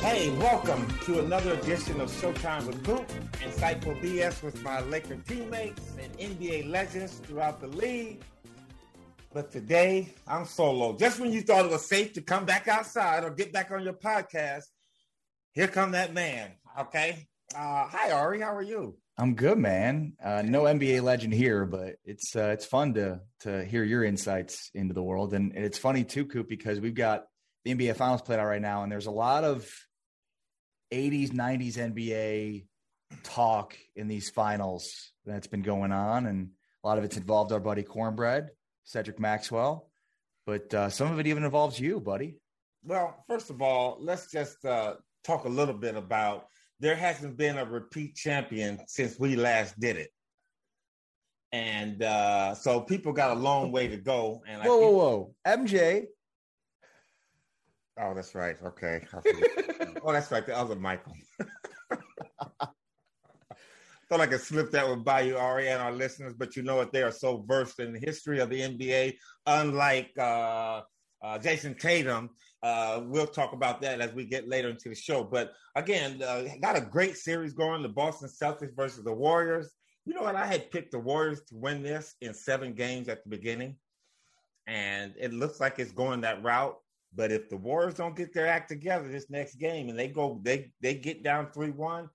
Hey, welcome to another edition of Showtime with Coop, insightful BS with my Laker teammates and NBA legends throughout the league. But today, I'm solo. Just when you thought it was safe to come back outside or get back on your podcast, here come that man. Okay. Uh, hi, Ari. How are you? I'm good, man. Uh, no NBA legend here, but it's uh, it's fun to to hear your insights into the world, and it's funny too, Coop, because we've got the NBA Finals played out right now, and there's a lot of 80s, 90s NBA talk in these finals that's been going on, and a lot of it's involved our buddy Cornbread, Cedric Maxwell, but uh, some of it even involves you, buddy. Well, first of all, let's just uh, talk a little bit about there hasn't been a repeat champion since we last did it. And uh, so people got a long way to go. And whoa, whoa, whoa, MJ. Oh, that's right. Okay. oh, that's right. The other Michael. Thought I could slip that one by you, Ari, and our listeners, but you know what? They are so versed in the history of the NBA, unlike uh, uh, Jayson Tatum. Uh, we'll talk about that as we get later into the show. But again, uh, got a great series going the Boston Celtics versus the Warriors. You know what? I had picked the Warriors to win this in seven games at the beginning, and it looks like it's going that route. But if the Warriors don't get their act together this next game and they go, they they get down three one,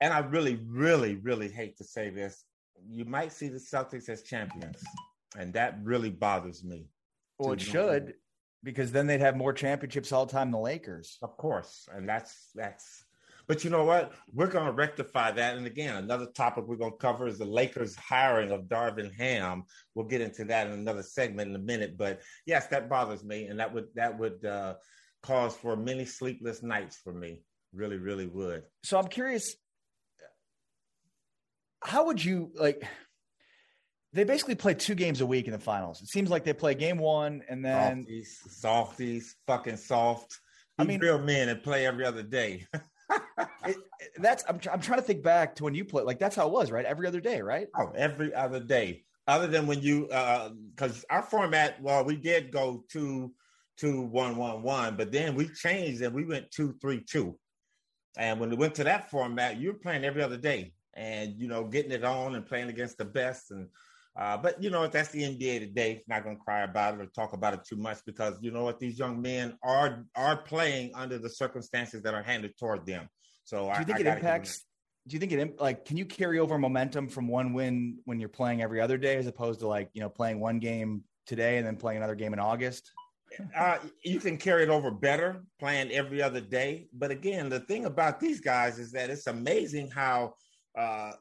and I really, really, really hate to say this, you might see the Celtics as champions, and that really bothers me. Well, it should, because then they'd have more championships all time than the Lakers. Of course, and that's that's. But you know what? We're going to rectify that. And again, another topic we're going to cover is the Lakers hiring of Darvin Ham. We'll get into that in another segment in a minute. But yes, that bothers me, and that would that would uh, cause for many sleepless nights for me. Really, really would. So I'm curious, how would you like? they basically play two games a week in the finals. It seems like they play game one and then softies, softies fucking soft. I mean, real men and play every other day. that's I'm, I'm trying to think back to when you played. Like that's how it was, right? Every other day, right? Oh, every other day. Other than when you, because uh, our format, well, we did go two, two, one, one, one, but then we changed and we went two, three, two. And when we went to that format, you were playing every other day, and you know, getting it on and playing against the best and uh, but you know that's the NBA today. Not going to cry about it or talk about it too much because you know what these young men are are playing under the circumstances that are handed toward them. So do you think I, it impacts? Do you think it like can you carry over momentum from one win when you're playing every other day as opposed to like you know playing one game today and then playing another game in August? Uh, you can carry it over better playing every other day. But again, the thing about these guys is that it's amazing how uh,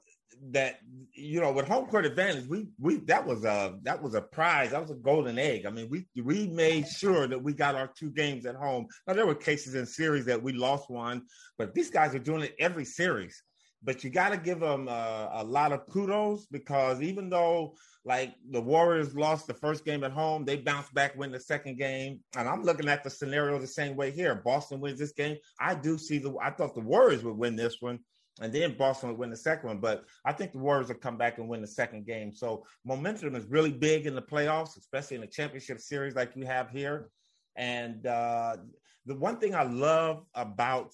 that you know with home court advantage we we that was a that was a prize. That was a golden egg. I mean we we made sure that we got our two games at home. Now there were cases in series that we lost one but these guys are doing it every series. But you got to give them uh, a lot of kudos because even though like the warriors lost the first game at home they bounced back win the second game. And i'm looking at the scenario the same way here. Boston wins this game i do see the i thought the warriors would win this one and then Boston would win the second one. But I think the Warriors will come back and win the second game. So momentum is really big in the playoffs, especially in the championship series like you have here. And uh, the one thing I love about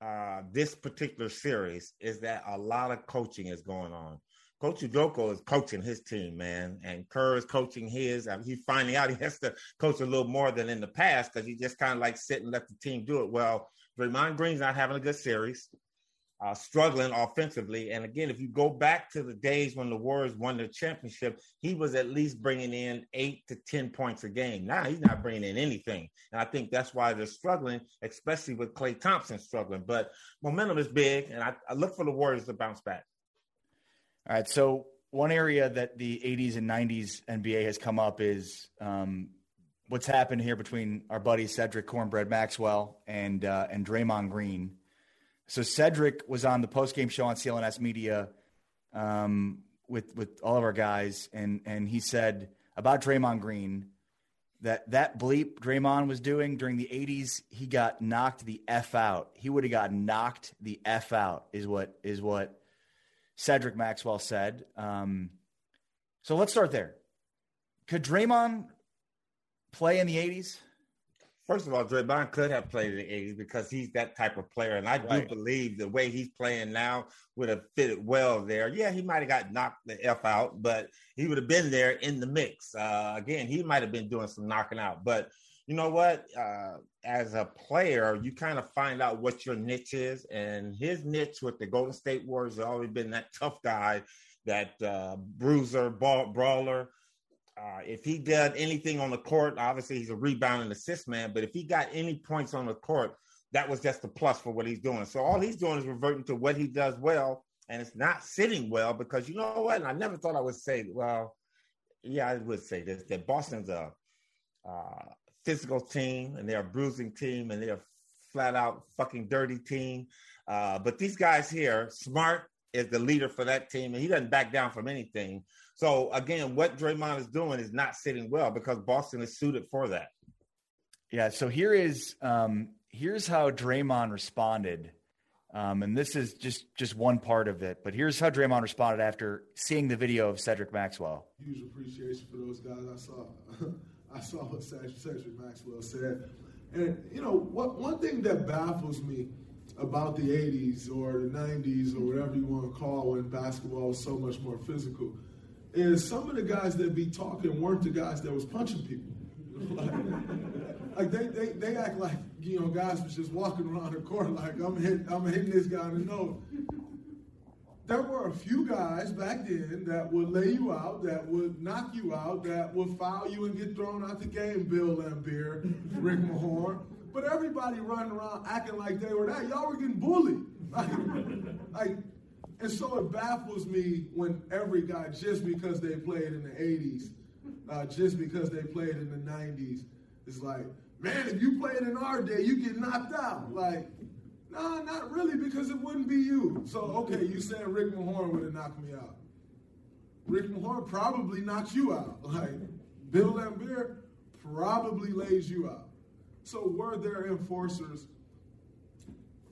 uh, this particular series is that a lot of coaching is going on. Coach Udoka is coaching his team, man, and Kerr is coaching his. I mean, he's finding out he has to coach a little more than in the past because he just kind of like sit and let the team do it. Well, Draymond Green's not having a good series uh, struggling offensively. And again, if you go back to the days when the Warriors won the championship, he was at least bringing in eight to 10 points a game. Now he's not bringing in anything. And I think that's why they're struggling, especially with Klay Thompson struggling. But momentum is big, and I, I look for the Warriors to bounce back. All right. So, one area that the 80s and 90s NBA has come up is um, what's happened here between our buddy Cedric Cornbread Maxwell and uh, and Draymond Green. So Cedric was on the post game show on CLNS Media um, with with all of our guys, and and he said about Draymond Green that that bleep Draymond was doing during the '80s, he got knocked the f out. He would have got knocked the f out. Is what is what Cedric Maxwell said. Um, so let's start there. Could Draymond play in the '80s? First of all, Draymond could have played in the 80s because he's that type of player. And I do believe the way he's playing now would have fitted well there. Yeah, he might have got knocked the F out, but he would have been there in the mix. Uh, again, he might have been doing some knocking out. But you know what? Uh, as a player, you kind of find out what your niche is. And his niche with the Golden State Warriors has always been that tough guy, that uh, bruiser, ball, brawler. Uh, if he did anything on the court, obviously he's a rebound and assist man, but if he got any points on the court, that was just a plus for what he's doing. So all he's doing is reverting to what he does well, and it's not sitting well because you know what? And I never thought I would say, well, yeah, I would say this that Boston's a uh, physical team and they're a bruising team and they're a flat out fucking dirty team. Uh, but these guys here, Smart is the leader for that team, and he doesn't back down from anything. So again, what Draymond is doing is not sitting well because Boston is suited for that. Yeah. So here is um, here's how Draymond responded, um, and this is just just one part of it. But here's how Draymond responded after seeing the video of Cedric Maxwell. Huge appreciation for those guys. I saw I saw what Cedric Maxwell said, and you know what? One thing that baffles me about the 80s or the 90s or whatever you want to call when basketball was so much more physical is some of the guys that be talking weren't the guys that was punching people. like, like they, they, they act like you know guys was just walking around the court like I'm hit, I'm hitting this guy in the nose. There were a few guys back then that would lay you out, that would knock you out, that would foul you and get thrown out the game. Bill Laimbeer, Rick Mahorn, but everybody running around acting like they were that. Y'all were getting bullied. Like, and so it baffles me when every guy, just because they played in the 80s, uh, just because they played in the 90s, is like, man, if you played in our day, you get knocked out. Like, no, nah, not really, because it wouldn't be you. So, okay, you saying Rick Mahorn would have knocked me out. Rick Mahorn probably knocks you out. Like, Bill Laimbeer probably lays you out. So, were there enforcers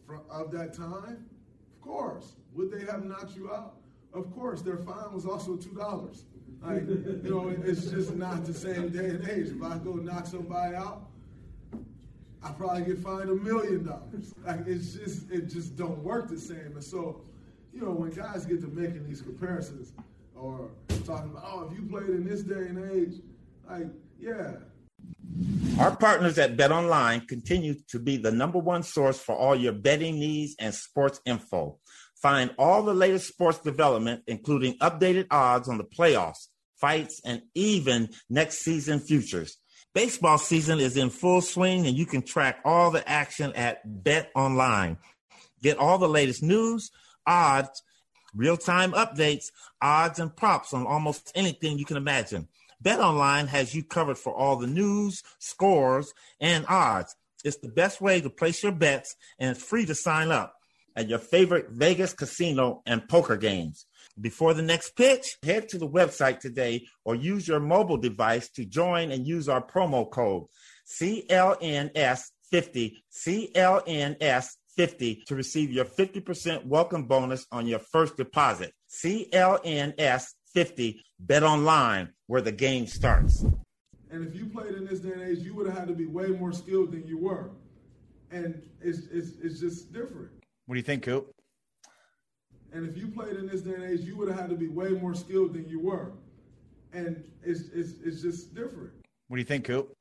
from, of that time? Of course. Would they have knocked you out? Of course, their fine was also two dollars. Like, you know, it's just not the same day and age. If I go knock somebody out, I probably get fined a million dollars. Like it's just it just don't work the same. And so, you know, when guys get to making these comparisons or talking about, oh, if you played in this day and age, like, yeah. Our partners at BetOnline continue to be the number one source for all your betting needs and sports info. Find all the latest sports development, including updated odds on the playoffs, fights, and even next season futures. Baseball season is in full swing, and you can track all the action at BetOnline. Get all the latest news, odds, real time updates, odds, and props on almost anything you can imagine. BetOnline has you covered for all the news, scores, and odds. It's the best way to place your bets, and it's free to sign up at your favorite Vegas casino and poker games. Before the next pitch, head to the website today or use your mobile device to join and use our promo code CLNS50, CLNS50 to receive your 50% welcome bonus on your first deposit. CLNS50, bet online where the game starts. And if you played in this day and age, you would have had to be way more skilled than you were. And it's, it's, it's just different. What do you think, Coop? And if you played in this day and age, you would have had to be way more skilled than you were. And it's it's it's just different. What do you think, Coop?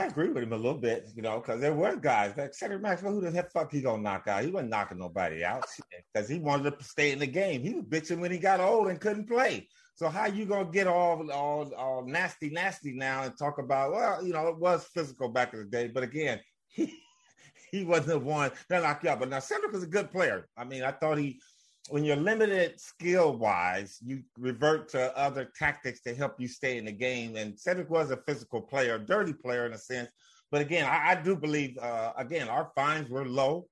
I agree with him a little bit, you know, because there were guys like Cedric Maxwell. Who the fuck he gonna knock out? He wasn't knocking nobody out because he wanted to stay in the game. He was bitching when he got old and couldn't play. So how you gonna get all all all nasty, nasty now and talk about? Well, you know, it was physical back in the day, but again, he he wasn't the one that knocked you out. But now Cedric is a good player. I mean, I thought he, when you're limited skill wise, you revert to other tactics to help you stay in the game. And Cedric was a physical player, a dirty player in a sense. But again, I, I do believe, uh, again, our fines were low.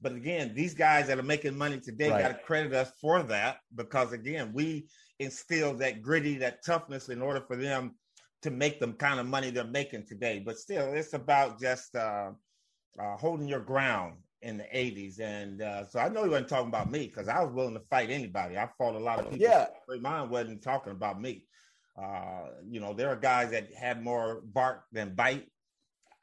But again, these guys that are making money today right. got to credit us for that because, again, we instilled that gritty, that toughness in order for them to make them kind of money they're making today. But still, it's about just uh, uh, holding your ground in the 80s. And uh, so I know he wasn't talking about me because I was willing to fight anybody. I fought a lot of people. Yeah. Mine wasn't talking about me. Uh, you know, there are guys that had more bark than bite.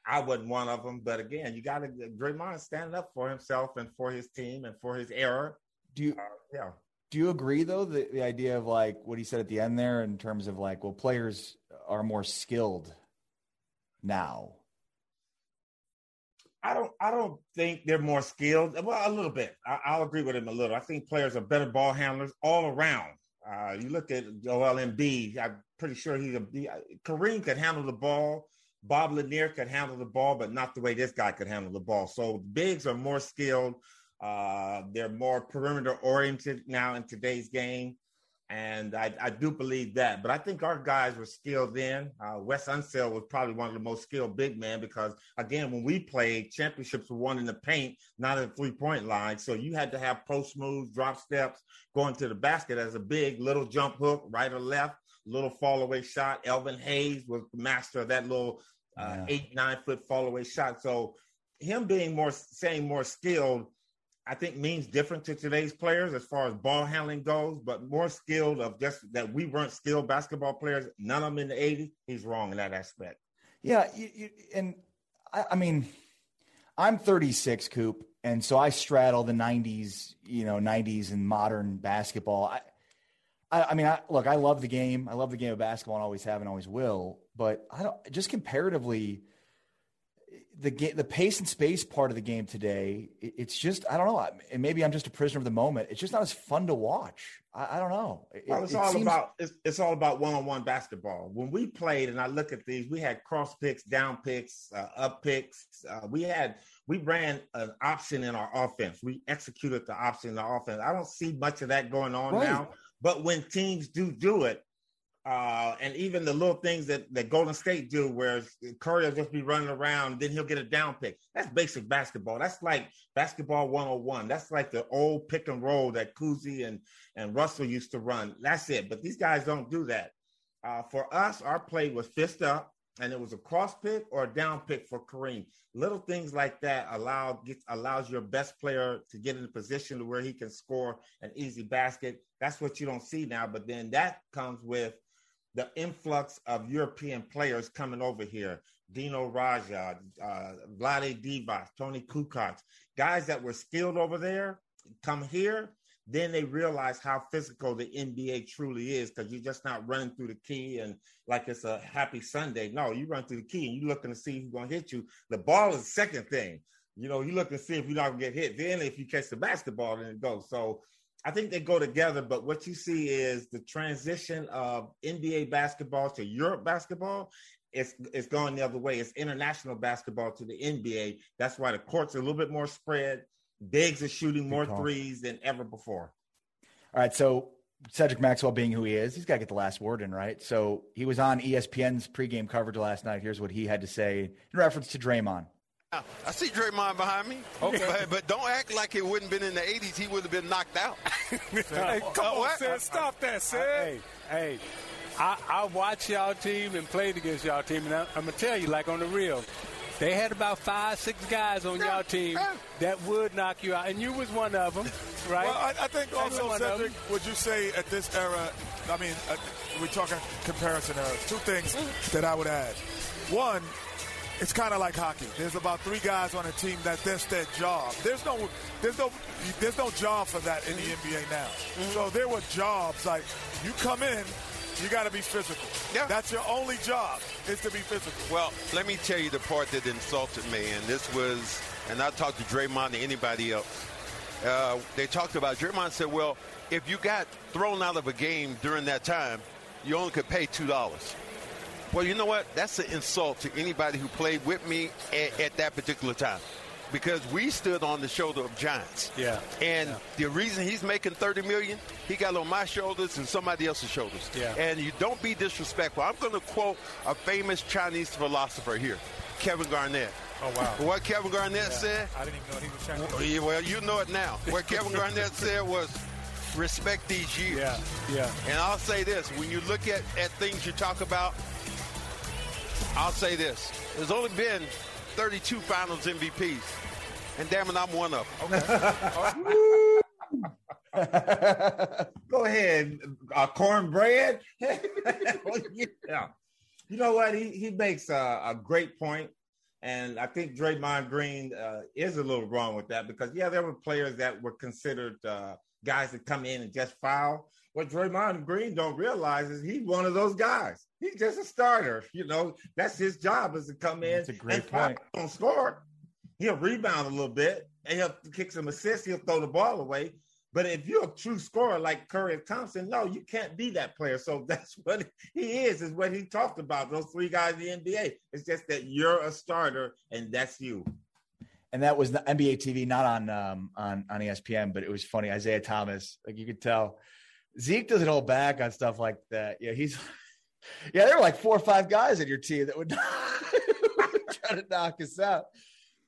I wasn't one of them. But again, you got to Draymond standing up for himself and for his team and for his error. Do you? Uh, yeah. Do you agree though the, the idea of like what he said at the end there in terms of like well players are more skilled now? I don't. I don't think they're more skilled. Well, a little bit. I, will agree with him a little. I think players are better ball handlers all around. Uh, you look at Joel Embiid. I'm pretty sure he's a. He, Kareem could handle the ball. Bob Lanier could handle the ball, but not the way this guy could handle the ball. So bigs are more skilled. Uh, they're more perimeter oriented now in today's game. And I, I, do believe that. But I think our guys were skilled then. Uh, Wes Unseld was probably one of the most skilled big men because, again, when we played, championships were won in the paint, not at the three point line. So you had to have post moves, drop steps, going to the basket as a big little jump hook, right or left, little fall away shot. Elvin Hayes was master of that little uh, yeah. eight, nine foot fall away shot. So him being more, saying more skilled, I think means different to today's players as far as ball handling goes, but more skilled of just that we weren't skilled basketball players. None of them in the 80s. He's wrong in that aspect. Yeah. You, you, and I, I, mean, I'm 36, Coop. And so I straddle the 90s, you know, 90s and modern basketball. I, I, I mean, I, look, I love the game. I love the game of basketball and always have and always will. But I don't just comparatively, the game, the pace and space part of the game today, it's just I don't know. And maybe I'm just a prisoner of the moment. It's just not as fun to watch. I, I don't know. It, well, it's it all seems... about it's, it's, all about one-on-one basketball. When we played, and I look at these, we had cross picks, down picks, uh, up picks. Uh, we had we ran an option in our offense. We executed the option in the offense. I don't see much of that going on right. now. But when teams do do it, uh, and even the little things that, that Golden State do, where Curry will just be running around, then he'll get a down pick. That's basic basketball. That's like basketball 101. That's like the old pick and roll that Cousy and, and Russell used to run. That's it. But these guys don't do that. Uh, for us, our play was fist up, and it was a cross pick or a down pick for Kareem. Little things like that allow gets, allows your best player to get in a position where he can score an easy basket. That's what you don't see now. But then that comes with – the influx of European players coming over here. Dino Radja, uh, Vlade Divac, Toni Kukoc, guys that were skilled over there come here. Then they realize how physical the NBA truly is because you're just not running through the key and like it's a happy Sunday. No, you run through the key and you're looking to see who's going to hit you. The ball is the second thing. You know, you look to see if you're not going to get hit. Then if you catch the basketball, then it goes. So I think they go together, but what you see is the transition of NBA basketball to Europe basketball. It's it's going the other way. It's international basketball to the NBA. That's why the courts are a little bit more spread. Bigs are shooting more threes than ever before. All right, so Cedric Maxwell being who he is, he's got to get the last word in, right? So he was on ESPN's pregame coverage last night. Here's what he had to say in reference to Draymond. I see Draymond behind me. Okay. But, but, don't act like it wouldn't been in the 80s. He would have been knocked out. hey, come on, Sid. Stop that, Sid. Hey, hey. I, I watched y'all team and played against y'all team, and I, I'm going to tell you, like on the real, they had about five, six guys on y'all team that would knock you out, and you was one of them, right? Well, I, I think also, Cedric, would you say at this era, I mean, uh, we're talking comparison eras, two things that I would add. One, it's kind of like hockey. There's about three guys on a team that that's their job. There's no, there's no, there's no job for that in the NBA now. Mm-hmm. So there were jobs like you come in, you got to be physical. Yeah. That's your only job is to be physical. Well, let me tell you the part that insulted me, and this was, and I talked to Draymond and anybody else. Uh, they talked about Draymond said, well, if you got thrown out of a game during that time, you only could pay two dollars. Well, you know what? That's an insult to anybody who played with me at, at that particular time because we stood on the shoulder of giants. Yeah. And yeah. the reason he's making 30 million, he got on my shoulders and somebody else's shoulders. Yeah. And you don't be disrespectful. I'm going to quote a famous Chinese philosopher here, Kevin Garnett. Oh wow! What Kevin Garnett yeah. said? I didn't even know he was Chinese. Well, you know it now. What Kevin Garnett said was, "Respect these years." Yeah, yeah. And I'll say this: when you look at at things you talk about, I'll say this. There's only been 32 finals MVPs. And damn it, I'm one of them. Okay. Go ahead. Uh, cornbread? yeah. You know what? He, he makes a, a great point. And I think Draymond Green uh, is a little wrong with that because, yeah, there were players that were considered uh, guys that come in and just foul. What Draymond Green don't realize is he's one of those guys. He's just a starter. You know, that's his job is to come in. That's a great point. Don't score. He'll rebound a little bit and he'll kick some assists. He'll throw the ball away. But if you're a true scorer like Curry and Thompson, no, you can't be that player. So that's what he is, is what he talked about. Those three guys in the NBA. It's just that you're a starter and that's you. And that was the NBA TV, not on um, on on ESPN, but it was funny. Isiah Thomas, like you could tell, Zeke doesn't hold back on stuff like that. Yeah, he's yeah. There were like four or five guys in your team that would try to knock us out.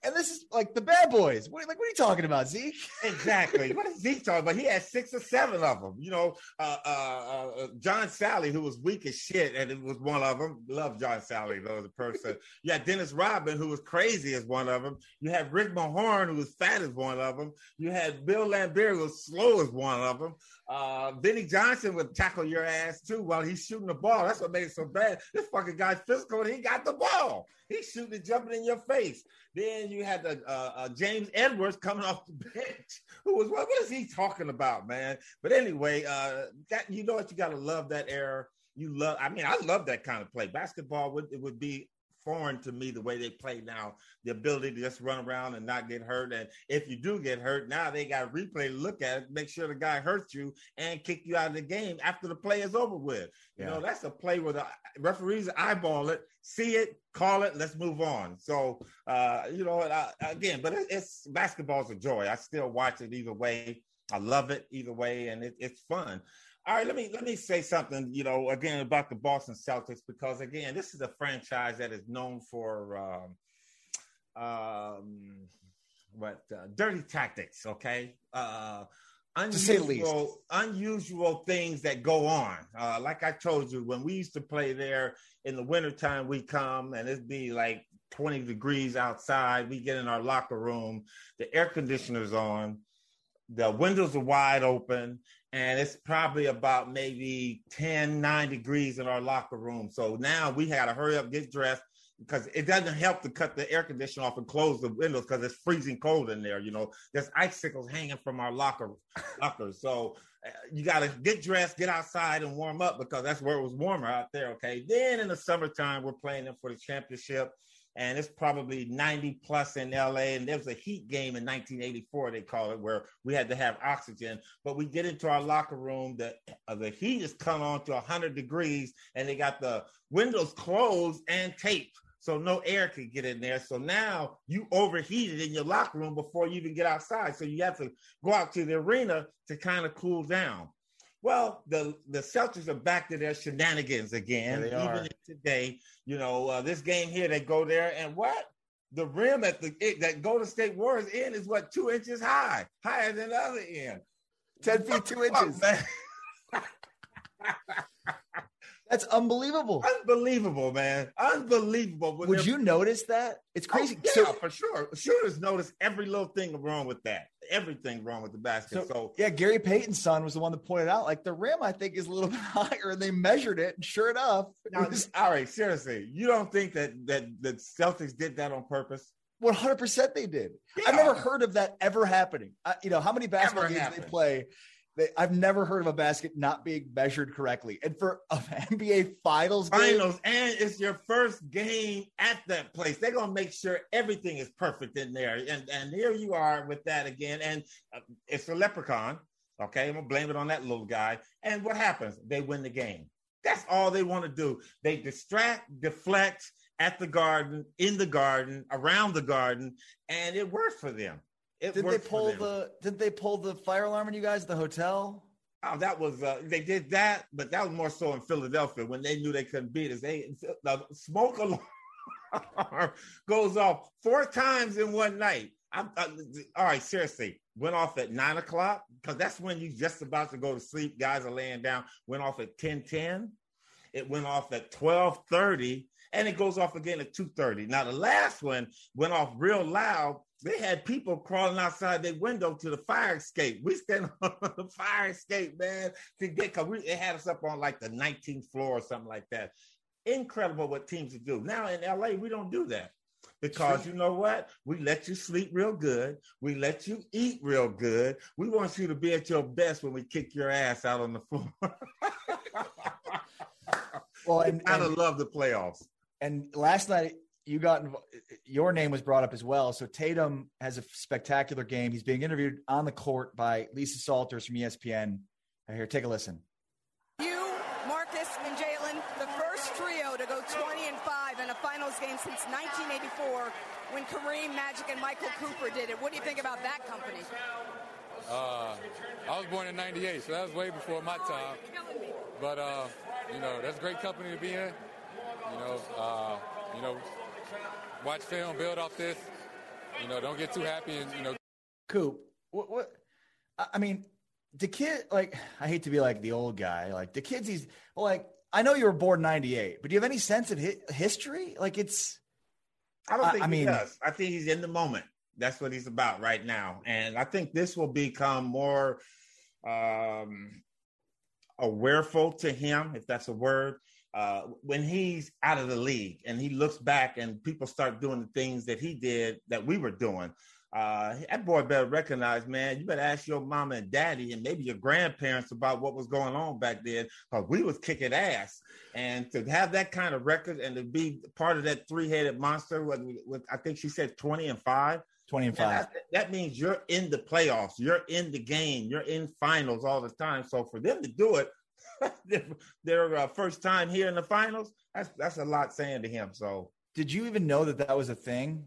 And this is like the bad boys. What, like, what are you talking about, Zeke? exactly. What is Zeke talking about? He had six or seven of them. You know, uh, uh, uh, John Salley, who was weak as shit, and it was one of them. Love John Salley, though, a person. You had Dennis Rodman, who was crazy as one of them. You had Rick Mahorn, who was fat as one of them. You had Bill Laimbeer, who was slow as one of them. Uh, Vinnie Johnson would tackle your ass too while he's shooting the ball. That's what made it so bad. This fucking guy's physical and he got the ball. He's shooting and jumping in your face. Then you had the uh, uh, James Edwards coming off the bench, who was what, what is he talking about, man? But anyway, uh, that you know what you got to love that era. You love. I mean, I love that kind of play. Basketball would it would be foreign to me the way they play now. The ability to just run around and not get hurt. And if you do get hurt, now they got replay to look at it, make sure the guy hurts you and kick you out of the game after the play is over with. You yeah. know, that's a play where the referees eyeball it, see it, call it, let's move on. So, uh, you know, I, again, but it, it's basketball's a joy. I still watch it either way. I love it either way, and it, it's fun. All right, let me let me say something, you know, again about the Boston Celtics because again, this is a franchise that is known for um, um what uh, dirty tactics, okay? Uh unusual unusual things that go on. Uh like I told you when we used to play there in the wintertime we come and it'd be like 20 degrees outside. We get in our locker room, the air conditioner's on, the windows are wide open, and it's probably about maybe 10, 9 degrees in our locker room. So now we had to hurry up, get dressed because it doesn't help to cut the air conditioner off and close the windows because it's freezing cold in there. You know, there's icicles hanging from our locker lockers. So uh, you got to get dressed, get outside, and warm up because that's where it was warmer out there. Okay. Then in the summertime, we're playing them for the championship and it's probably 90 plus in LA. And there was a heat game in 1984, they call it, where we had to have oxygen. But we get into our locker room, the, uh, the heat is come on to 100 degrees, and they got the windows closed and taped. So no air could get in there. So now you overheated in your locker room before you even get outside. So you have to go out to the arena to kind of cool down. Well, the the Celtics are back to their shenanigans again. Even today, you know, uh, this game here, they go there and what? The rim at the it, that Golden State Warriors end is what two inches high, higher than the other end. Ten feet two inches. That's unbelievable. Unbelievable, man. Unbelievable. Would you notice that? It's oh, crazy. Oh, yeah, so, for sure. Shooters notice every little thing wrong with that. Everything wrong with the basket. So, so, yeah, Gary Payton's son was the one that pointed out, like the rim, I think, is a little bit higher, and they measured it, and sure enough, now, was, all right. Seriously, you don't think that that the Celtics did that on purpose? One hundred percent, they did. Yeah. I've never heard of that ever happening. I, you know how many basketball ever games happened. they play they, I've never heard of a basket not being measured correctly. And for an NBA Finals Finals, and it's your first game at that place. They're gonna make sure everything is perfect in there. And and here you are with that again. And uh, it's a leprechaun. Okay, I'm gonna blame it on that little guy. And what happens? They win the game. That's all they want to do. They distract, deflect at the garden, in the garden, around the garden, and it works for them. It did they pull the did they pull the fire alarm on you guys at the hotel? Oh, that was uh, they did that, but that was more so in Philadelphia when they knew they couldn't beat us. They the smoke alarm goes off four times in one night. I'm, uh, all right, seriously, went off at nine o'clock because that's when you just about to go to sleep. Guys are laying down. Went off at ten ten. It went off at twelve thirty, and it goes off again at two thirty. Now the last one went off real loud they had people crawling outside their window to the fire escape. We stand on the fire escape, man, to get because we had us up on like the 19th floor or something like that. Incredible what teams do. Now in LA, we don't do that. because you know what? We let you sleep real good. We let you eat real good. We want you to be at your best when we kick your ass out on the floor. well, and, I love the playoffs. And last night, you got your name was brought up as well. So Tatum has a spectacular game. He's being interviewed on the court by Lisa Salters from ESPN. Here, take a listen. You, Marcus, and Jalen, the first trio to go 20 and 5 in a finals game since 1984 when Kareem, Magic, and Michael Cooper did it. What do you think about that company? Uh, I was born in 98, so that was way before my time. But, uh, you know, that's great company to be in. You know, uh, you know, watch film, build off this. You know, don't get too happy and you know. Coop, what? what I mean, the kid, like, I hate to be like the old guy, like the kids. He's like, I know you were born '98, but do you have any sense of hi- history? Like, it's. I don't think I, I he mean, does. I think he's in the moment. That's what he's about right now, and I think this will become more um, awareful to him, if that's a word, uh, when he's out of the league and he looks back and people start doing the things that he did that we were doing. Uh, that boy better recognize, man. You better ask your mama and daddy and maybe your grandparents about what was going on back then, because we was kicking ass. And to have that kind of record and to be part of that three-headed monster, with, with I think she said twenty and five. 20 and 5. That, that, means you're in the playoffs, you're in the game, you're in finals all the time. So for them to do it, their uh, first time here in the finals, that's that's a lot saying to him. So, did you even know that that was a thing?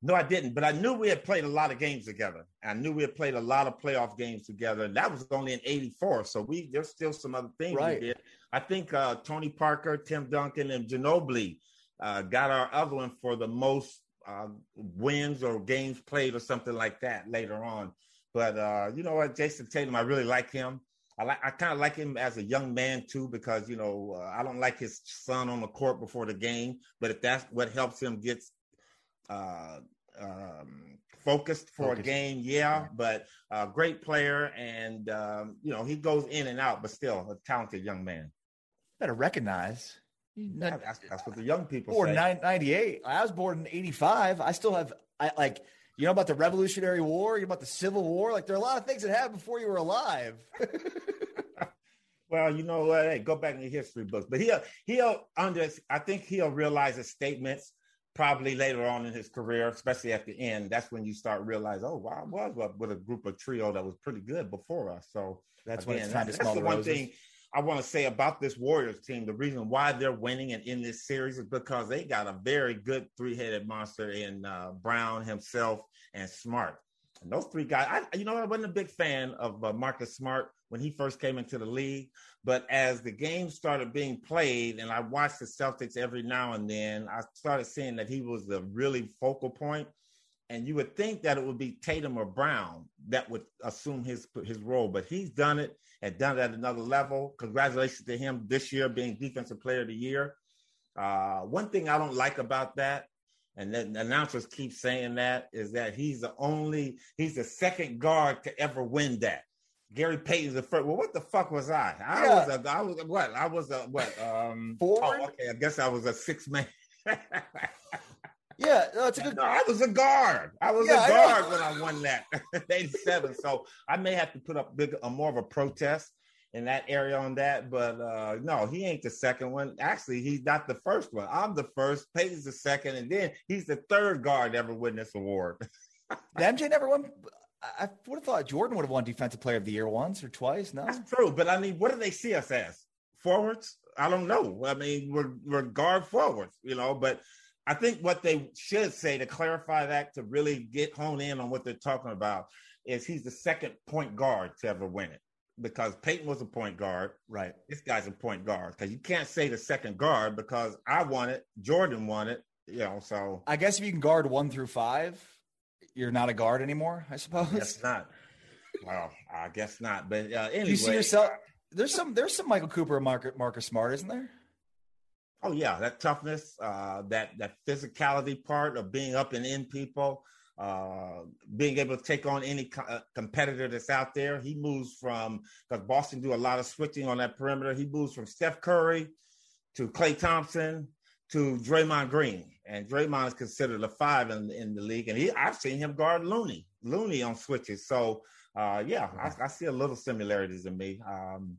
No, I didn't, but I knew we had played a lot of games together. I knew we had played a lot of playoff games together. And that was only in '84, so we there's still some other things right. we did. I think uh, Tony Parker, Tim Duncan, and Ginobili uh, got our other one for the most uh, wins or games played or something like that later on. But uh, you know what, Jayson Tatum, I really like him. I like I kind of like him as a young man too because you know uh, I don't like his son on the court before the game, but if that's what helps him get uh, um, focused for a game, yeah. But uh, great player, and um, you know he goes in and out, but still a talented young man. Better recognize. Not, that's, that's, what the young people born say. 98. I was born in 85. I still have I like you know about the Revolutionary War? You know about the Civil War? Like there are a lot of things that happened before you were alive. well, you know what? Hey, go back in the history books. But he'll he'll under I think he'll realize his statements probably later on in his career, especially at the end. That's when you start realize, oh, wow, I was with a group of trio that was pretty good before us. So that's again, when it's time to smell the, one thing I want to say about this Warriors team, the reason why they're winning and in this series is because they got a very good three-headed monster in uh, Brown himself and Smart. And those three guys, I, you know, I wasn't a big fan of uh, Marcus Smart when he first came into the league, but as the game started being played, and I watched the Celtics every now and then, I started seeing that he was the really focal point. And you would think that it would be Tatum or Brown that would assume his his role, but he's done it and done it at another level. Congratulations to him this year being Defensive Player of the Year. Uh, one thing I don't like about that, and the announcers keep saying that, is that he's the only, he's the second guard to ever win that. Gary Payton's the first. Well, what the fuck was I? I yeah. was a, I was a, what? I was a what? Um, Forward. Oh, okay. I guess I was a six man. Yeah, no, it's a good. No, I was a guard. I was yeah, a guard I when I won that '87. so I may have to put up big, a more of a protest in that area on that. But uh no, he ain't the second one. Actually, he's not the first one. I'm the first. Payton's the second, and then he's the third guard ever win this award. MJ never won. I would have thought Jordan would have won Defensive Player of the Year once or twice. No, that's true. But I mean, what do they see us as? Forwards? I don't know. I mean, we're we're guard forwards, you know. But I think what they should say to clarify that to really get hone in on what they're talking about is he's the second point guard to ever win it because Payton was a point guard. Right. This guy's a point guard because you can't say the second guard because I won it, Jordan won it, you know. So I guess if you can guard one through five, you're not a guard anymore. I suppose. Yes, not. well, I guess not. But uh, anyway, you see yourself. There's some. There's some Michael Cooper and Marcus, Marcus Smart, isn't there? Oh yeah, that toughness, uh, that that physicality part of being up and in people, uh, being able to take on any co- uh, competitor that's out there. He moves from because Boston do a lot of switching on that perimeter. He moves from Steph Curry to Klay Thompson to Draymond Green, and Draymond is considered a five in, in the league, and he I've seen him guard Looney, Looney on switches. So uh, yeah, I, I, see a little similarities in me. Um,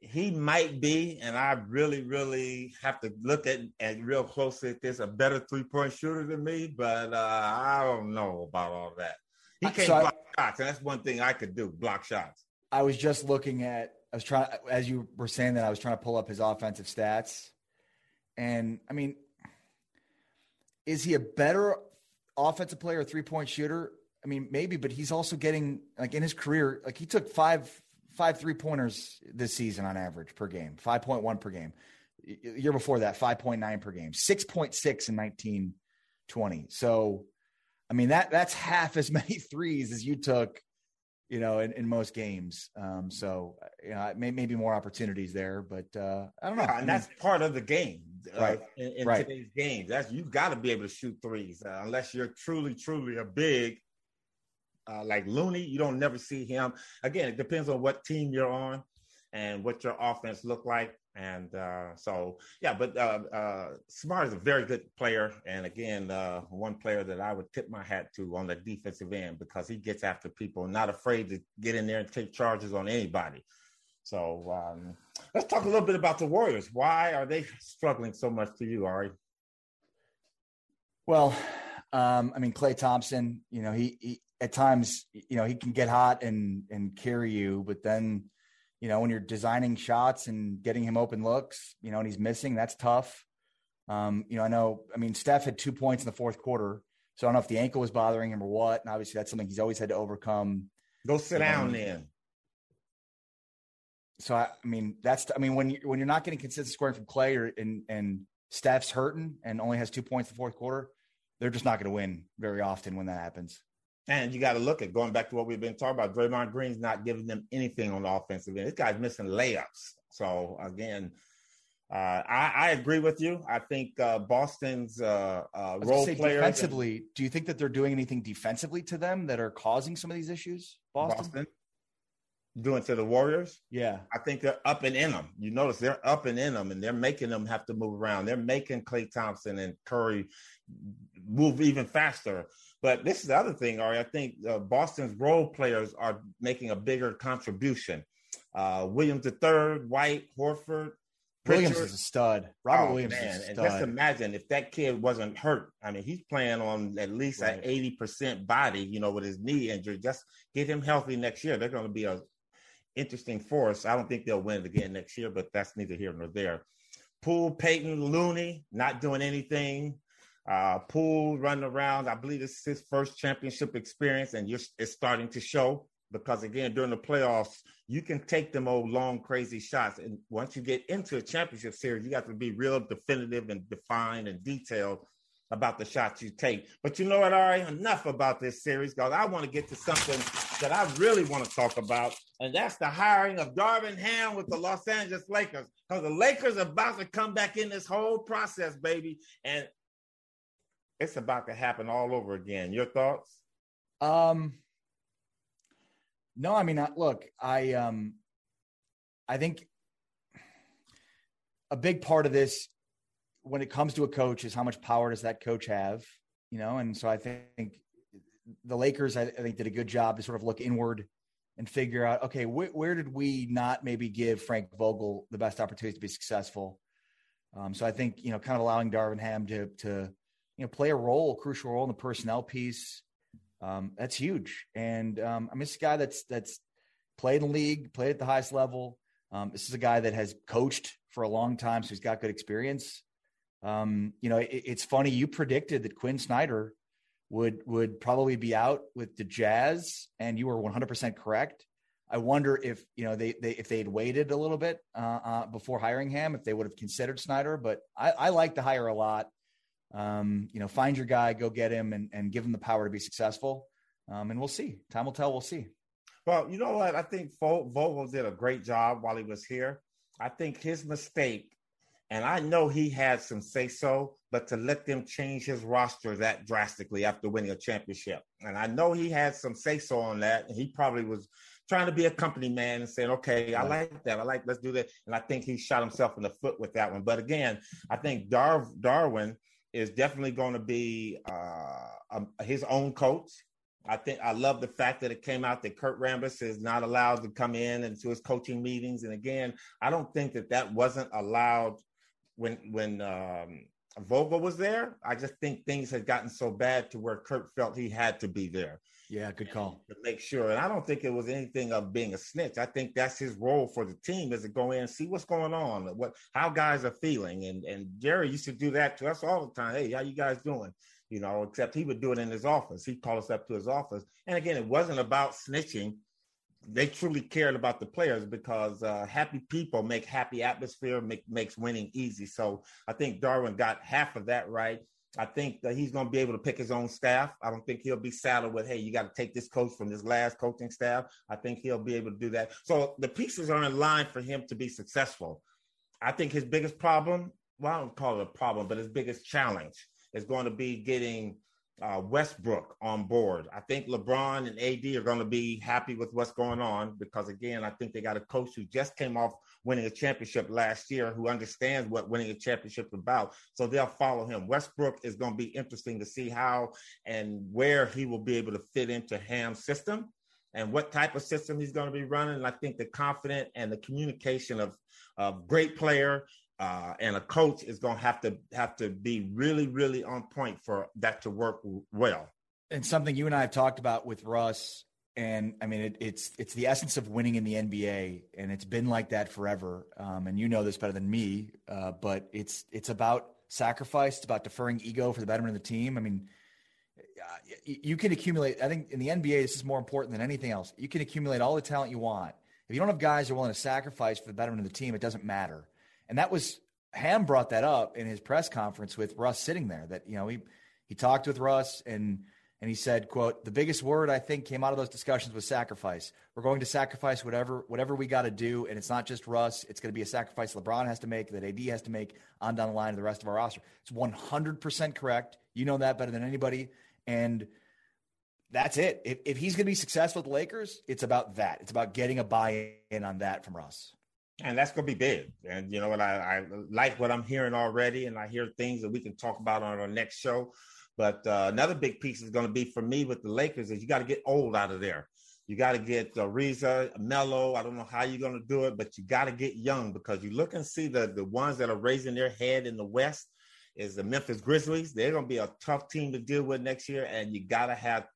he might be, and I really, really have to look at and real closely at this, a better three point shooter than me, but uh, I don't know about all that. He can't so block I, shots, and that's one thing I could do: block shots. I was just looking at. I was trying, as you were saying that, I was trying to pull up his offensive stats, and I mean, is he a better offensive player, three point shooter? I mean, maybe, but he's also getting like in his career, like he took five five three pointers this season on average per game, five point one per game. Year before that, five point nine per game, six point six in nineteen twenty. So, I mean that that's half as many threes as you took, you know, in, in most games. Um, so, you know, may, maybe more opportunities there, but uh, I don't know. Yeah, and I mean, that's part of the game, uh, right? In, in right. today's game, that's you've got to be able to shoot threes uh, unless you're truly, truly a big uh, like Looney, you don't never see him. Again, it depends on what team you're on and what your offense look like. And uh, so, yeah, but uh, uh, Smart is a very good player. And again, uh, one player that I would tip my hat to on the defensive end because he gets after people, not afraid to get in there and take charges on anybody. So um, let's talk a little bit about the Warriors. Why are they struggling so much to you, Ari? Well, um, I mean, Klay Thompson, you know, he, he at times, you know, he can get hot and and carry you, but then, you know, when you're designing shots and getting him open looks, you know, and he's missing, that's tough. Um, you know, I know, I mean, Steph had two points in the fourth quarter, so I don't know if the ankle was bothering him or what. And obviously, that's something he's always had to overcome. Go sit down then. So I, I mean, that's I mean, when you when you're not getting consistent scoring from Klay or and and Steph's hurting and only has two points in the fourth quarter, they're just not going to win very often when that happens. And you got to look at going back to what we've been talking about. Draymond Green's not giving them anything on the offensive end. This guy's missing layups. So again, uh, I, I, agree with you. I think uh, Boston's uh, uh role players defensively. And, do you think that they're doing anything defensively to them that are causing some of these issues? Boston, Boston doing to the Warriors. Yeah, I think they're up and in them. You notice they're up and in them, and they're making them have to move around. They're making Klay Thompson and Curry move even faster. But this is the other thing, Ari. I think uh, Boston's role players are making a bigger contribution. Uh, Williams III, White, Horford. Williams is a stud. Robert oh, Williams man. is a stud. And just imagine if that kid wasn't hurt. I mean, he's playing on at least right. an 80% body, you know, with his knee injury. Just get him healthy next year. They're going to be a interesting force. I don't think they'll win it again next year, but that's neither here nor there. Poole, Payton, Looney, not doing anything. Uh, Poole running around. I believe this is his first championship experience, and it's starting to show because again during the playoffs you can take them old long crazy shots. And once you get into a championship series you got to be real definitive and defined and detailed about the shots you take. But you know what? Ari enough about this series because I want to get to something that I really want to talk about and that's the hiring of Darvin Ham with the Los Angeles Lakers because the Lakers are about to come back in this whole process baby. And it's about to happen all over again. Your thoughts? Um, no, I mean, look, I um, I think a big part of this, when it comes to a coach, is how much power does that coach have? You know, and so I think the Lakers, I, I think, did a good job to sort of look inward and figure out, okay, wh- where did we not maybe give Frank Vogel the best opportunity to be successful? Um, so I think you know, kind of allowing Darvin Ham to to you know, play a role, a crucial role in the personnel piece. Um, that's huge. And um, I'm just a guy that's that's played in the league, played at the highest level. Um, this is a guy that has coached for a long time, so he's got good experience. Um, you know, it, it's funny. You predicted that Quin Snyder would would probably be out with the Jazz, and you were 100 percent correct. I wonder if you know they, they if they'd waited a little bit uh, uh, before hiring him, if they would have considered Snyder. But I, I like the hire a lot um, you know, find your guy, go get him, and, and give him the power to be successful. Um, and we'll see. Time will tell. We'll see. Well, you know what? I think Vogel did a great job while he was here. I think his mistake, and I know he had some say so, but to let them change his roster that drastically after winning a championship. And I know he had some say so on that. And he probably was trying to be a company man and saying, okay, I like that. I like, let's do that. And I think he shot himself in the foot with that one. But again, I think Dar- Darvin is definitely going to be uh, um, his own coach. I think I love the fact that it came out that Kurt Rambis is not allowed to come in and to his coaching meetings. And again, I don't think that that wasn't allowed when when um, Vogel was there. I just think things had gotten so bad to where Kurt felt he had to be there. Yeah, good call. To make sure. And I don't think it was anything of being a snitch. I think that's his role for the team is to go in and see what's going on, what how guys are feeling. And and Jerry used to do that to us all the time. Hey, how you guys doing? You know, except he would do it in his office. He'd call us up to his office. And again, it wasn't about snitching they truly cared about the players because uh, happy people make happy atmosphere, make, makes winning easy. So I think Darvin got half of that right. I think that he's going to be able to pick his own staff. I don't think he'll be saddled with, hey, you got to take this coach from this last coaching staff. I think he'll be able to do that. So the pieces are in line for him to be successful. I think his biggest problem, well, I don't call it a problem, but his biggest challenge is going to be getting – uh, Westbrook on board. I think LeBron and AD are going to be happy with what's going on because, again, I think they got a coach who just came off winning a championship last year who understands what winning a championship is about. So they'll follow him. Westbrook is going to be interesting to see how and where he will be able to fit into Ham's system and what type of system he's going to be running. And I think the confident and the communication of, of great player uh, and a coach is going to have to have to be really, really on point for that to work well. And something you and I have talked about with Russ, and I mean, it, it's it's the essence of winning in the NBA, and it's been like that forever. Um, and you know this better than me, uh, but it's it's about sacrifice. It's about deferring ego for the betterment of the team. I mean, uh, you can accumulate. I think in the NBA, this is more important than anything else. You can accumulate all the talent you want. If you don't have guys who are willing to sacrifice for the betterment of the team, it doesn't matter. And that was Ham brought that up in his press conference with Russ sitting there. That you know he he talked with Russ and and he said, "quote The biggest word I think came out of those discussions was sacrifice. We're going to sacrifice whatever whatever we got to do, and it's not just Russ. It's going to be a sacrifice LeBron has to make, that AD has to make on down the line of the rest of our roster. It's 100 percent correct. You know that better than anybody, and." That's it. If, if he's going to be successful with the Lakers, it's about that. It's about getting a buy in on that from Russ and that's going to be big. And you know what? I, I, like what I'm hearing already, and I hear things that we can talk about on our next show. But uh, another big piece is going to be for me with the Lakers is you got to get old out of there. You got to get uh, Ariza, Melo. I don't know how you're going to do it, but you got to get young because you look and see the the ones that are raising their head in the West is the Memphis Grizzlies. They're going to be a tough team to deal with next year, and you got to have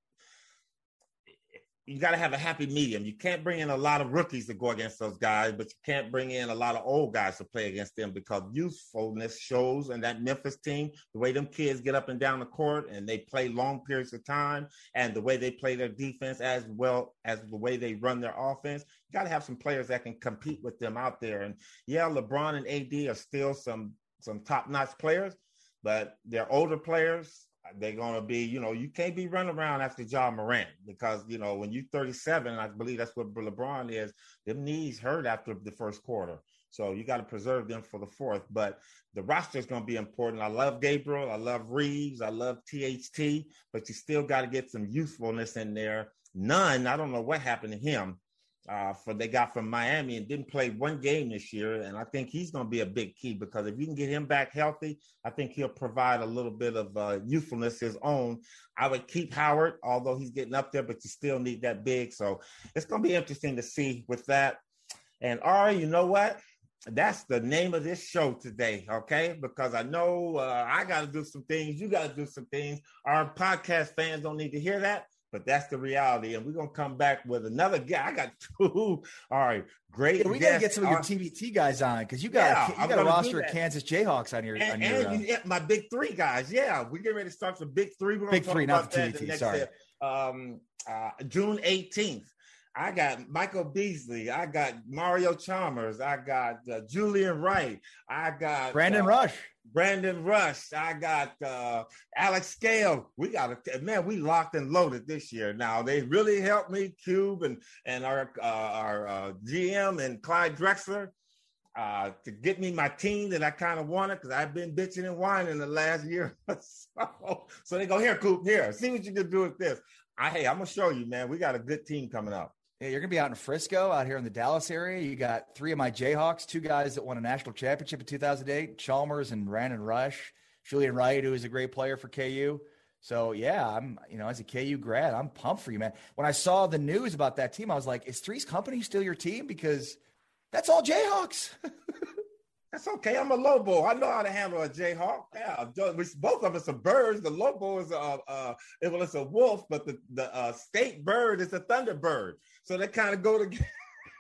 you got to have a happy medium. You can't bring in a lot of rookies to go against those guys, but you can't bring in a lot of old guys to play against them because youthfulness shows. And that Memphis team, the way them kids get up and down the court and they play long periods of time, and the way they play their defense as well as the way they run their offense, you got to have some players that can compete with them out there. And yeah, LeBron and AD are still some some top notch players, but they're older players they're to be, you know, you can't be running around after Ja Morant because, you know, when you're 37, I believe that's what LeBron is, them knees hurt after the first quarter. So you got to preserve them for the fourth. But the roster is to be important. I love Gabriel. I love Reaves. I love THT, but you still got to get some youthfulness in there. None, I don't know what happened to him uh, for they got from Miami and didn't play one game this year. And I think he's going to be a big key because if you can get him back healthy, I think he'll provide a little bit of uh, youthfulness his own. I would keep Howard, although he's getting up there, but you still need that big. So it's going to be interesting to see with that. And Ari, you know what? That's the name of this show today, okay? Because I know uh, I got to do some things. You got to do some things. Our podcast fans don't need to hear that but that's the reality. And we're gonna come back with another guy. I got two. All right, great. Yeah, we gotta get some of your TBT guys on because you got yeah, you got a roster of Kansas Jayhawks on your and, on your. And uh, my big three guys. Yeah, we get ready to start some big three. We're big three, not the TBT. sorry. um, uh, June eighteenth. I got Michael Beasley. I got Mario Chalmers. I got uh, Julian Wright. I got Brandon uh, Rush. Brandon Rush. I got uh, Alex Scale. We got a man. We locked and loaded this year. Now they really helped me, Cube and and our uh, our uh, GM and Clyde Drexler. Uh, to get me my team that I kind of wanted because I've been bitching and whining the last year. so, so they go here, Coop, here. See what you can do with this. I hey, I'm gonna show you, man. We got a good team coming up. Yeah, you're going to be out in Frisco, out here in the Dallas area. You got three of my Jayhawks, two guys that won a national championship in 2008, Chalmers and Brandon Rush, Julian Wright, who is a great player for KU. So yeah, I'm you know as a KU grad, I'm pumped for you, man. When I saw the news about that team, I was like, is Three's Company still your team? Because that's all Jayhawks. That's okay. I'm a Lobo. I know how to handle a Jayhawk. Yeah, both of us are birds. The Lobo is a, uh, well, it's a wolf, but the the uh, state bird is a thunderbird. So they kind of go together.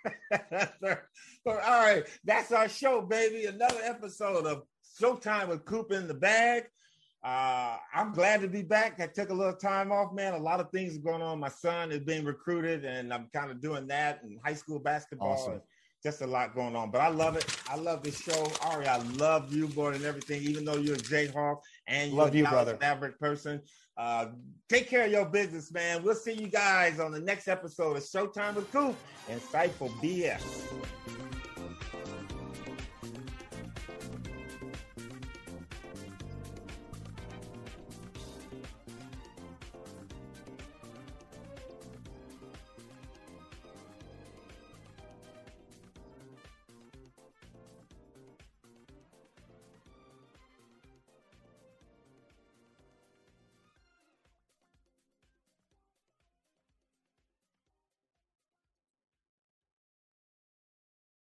all right, that's our show, baby. Another episode of Showtime with Coop in the bag. Uh, I'm glad to be back. I took a little time off, man. A lot of things are going on. My son is being recruited, and I'm kind of doing that in high school basketball. Awesome. Just a lot going on, but I love it. I love this show, Ari. I love you more than everything. Even though you're a Jayhawk and you're love a you, brother. Maverick person, uh, take care of your business, man. We'll see you guys on the next episode of Showtime with Coop and Insightful BS.